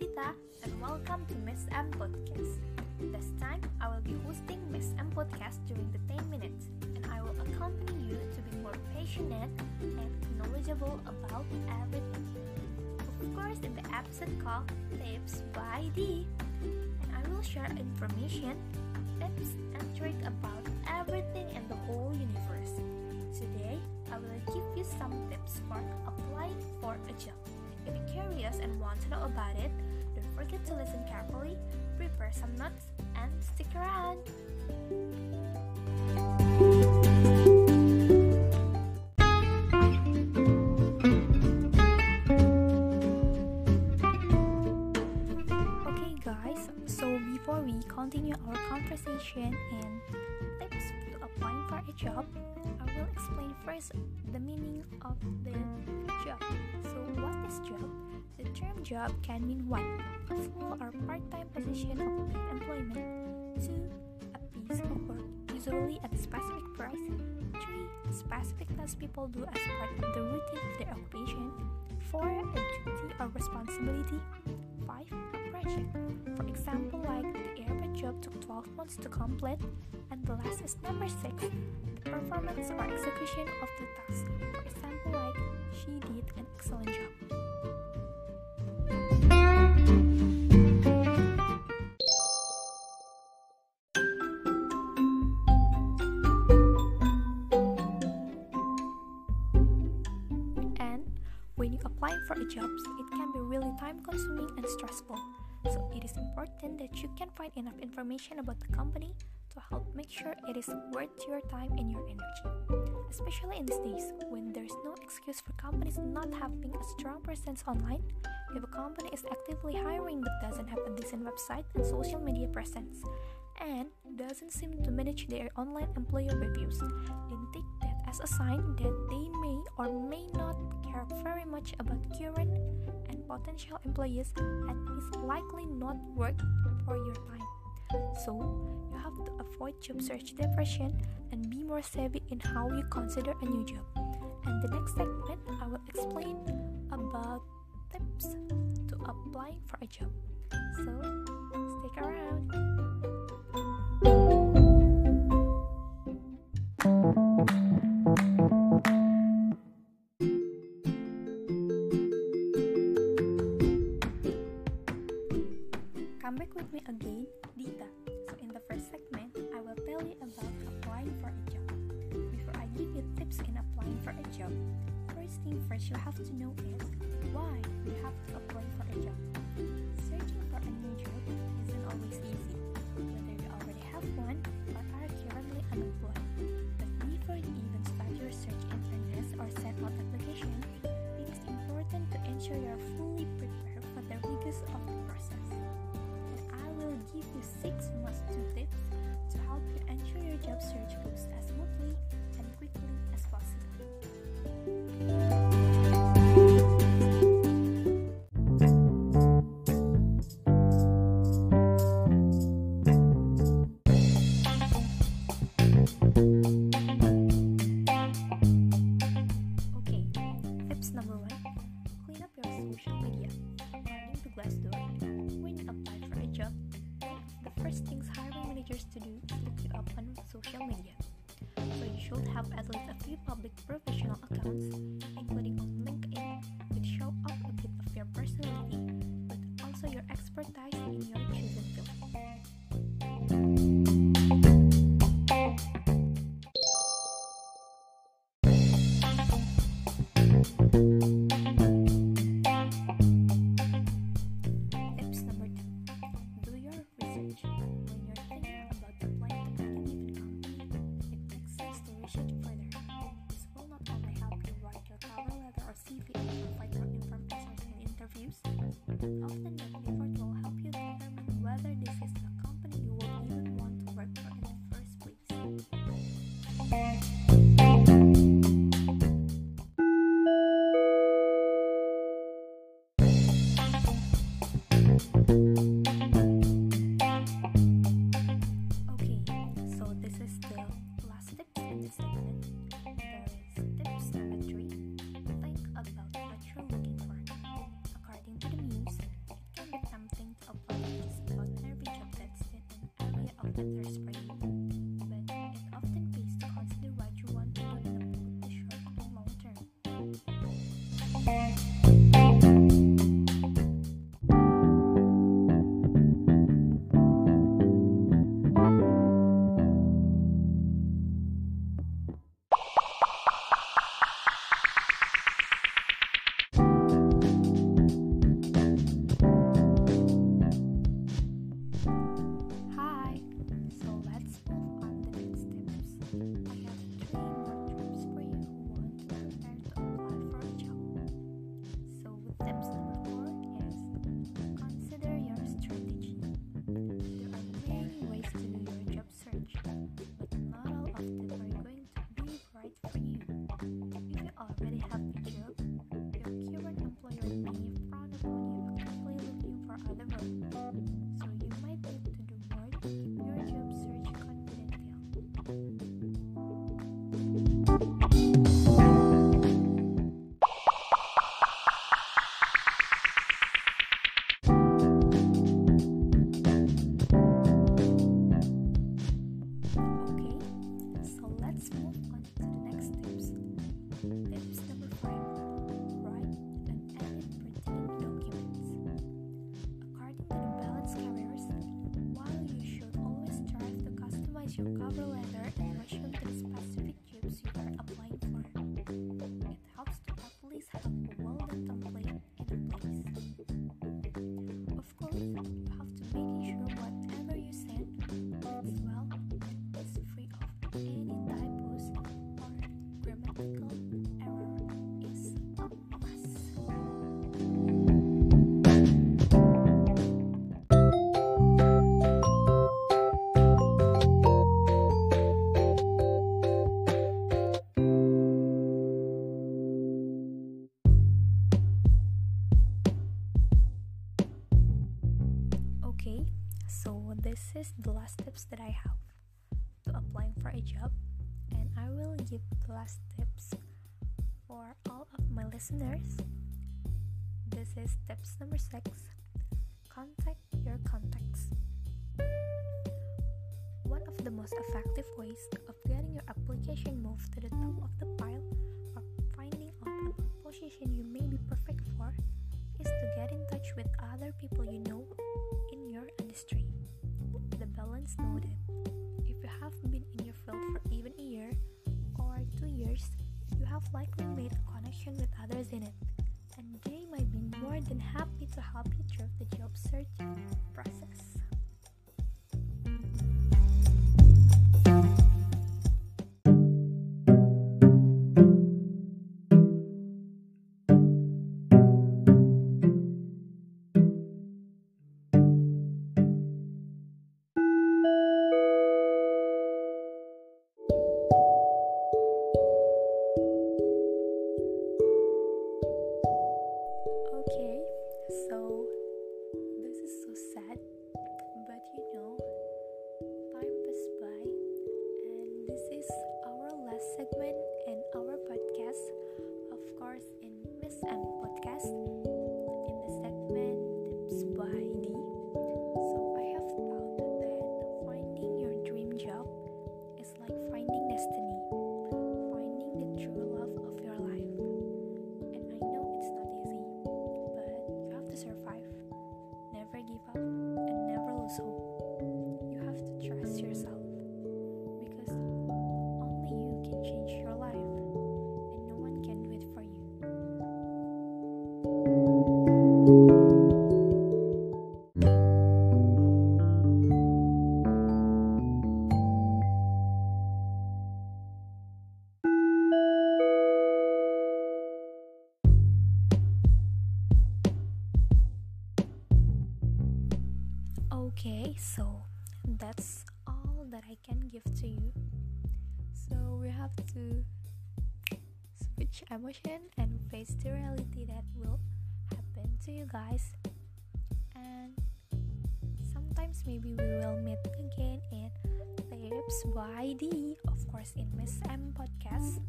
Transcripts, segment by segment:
Tita, and welcome to Miss M Podcast. This time, I will be hosting Miss M Podcast during the 10 minutes, and I will accompany you to be more passionate and knowledgeable about everything. Of course, in the episode called Tips by D, and I will share information, tips, and tricks about everything in the whole universe. Today, I will give you some tips for applying for a job. If you're curious and want to know about it, don't to listen carefully, prepare some notes, and stick around. Okay, guys, so before we continue our conversation and tips applying for a job, I will explain first the meaning of the job. So, what is job? The term job can mean one, a full or part-time position of employment. Two, a piece of work, usually at a specific price. Three, a specific task people do as part of the routine of their occupation. Four, a duty or responsibility. Five, a project. For example, like the airport job took 12 months to complete. And the last is number six, the performance or execution of the task. For example, like she did an excellent job. And when you apply for a job, it time consuming and stressful. So it is important that you can find enough information about the company to help make sure it is worth your time and your energy. Especially in these days when there's no excuse for companies not having a strong presence online, if a company is actively hiring but doesn't have a decent website and social media presence, and doesn't seem to manage their online employer reviews, then take that as a sign that they may or may not care very much about current and potential employees and is likely not worth for your time. So, you have to avoid job search depression and be more savvy in how you consider a new job. And the next segment, I will explain about tips to applying for a job. So, Come back with me again, Dita. So, in the first segment, I will tell you about applying for a job. Before I give you tips in applying for a job, first thing first you have to know is why you have to apply for a job. Searching for a new job isn't always easy, whether you already have one or are currently unemployed. But before you even start your search in or send out application, it is important to ensure you to do is look you up on social media. So you should have at least a few public professional accounts, including on LinkedIn, which show up a bit of your personality, but also your expertise in your chosen field. Tips often Hi, customize your cover letter and to the specific jobs you are applying for, it helps to at least have a well done template in place. Of course, you have to make sure whatever you send reads well is free of any typos or grammatical so this is the last tips that I have to applying for a job, and I will give the last tips for all of my listeners. This is tips number six contact your contacts. One of the most effective ways of getting your application moved to the top of the pile or finding out about position you may be perfect for is to get in touch with other people you know industry. The balance noted. If you have been in your field for even a year or two years, you have likely made a connection with others in it, and they might be more than happy to help you through the job search process. This is our last segment in our podcast, so that's all that I can give to you. So we have to switch emotion and face the reality that will happen to you guys. And sometimes maybe we will meet again in Tips by D, of course, in Miss M podcast.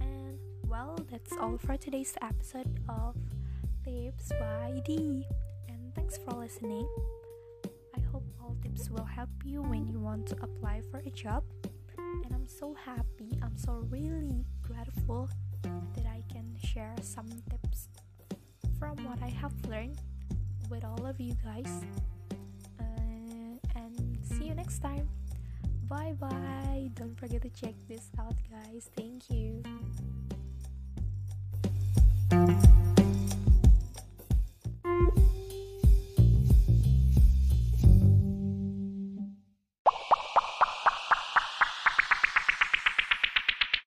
And well, that's all for today's episode of Tips by D. And thanks for listening. Tips will help you when you want to apply for a job. And I'm so happy, I'm so really grateful that I can share share some tips from what I have learned with all of you guys. Uh, and see you next time. Bye bye. Don't forget to check this out, guys. Thank you.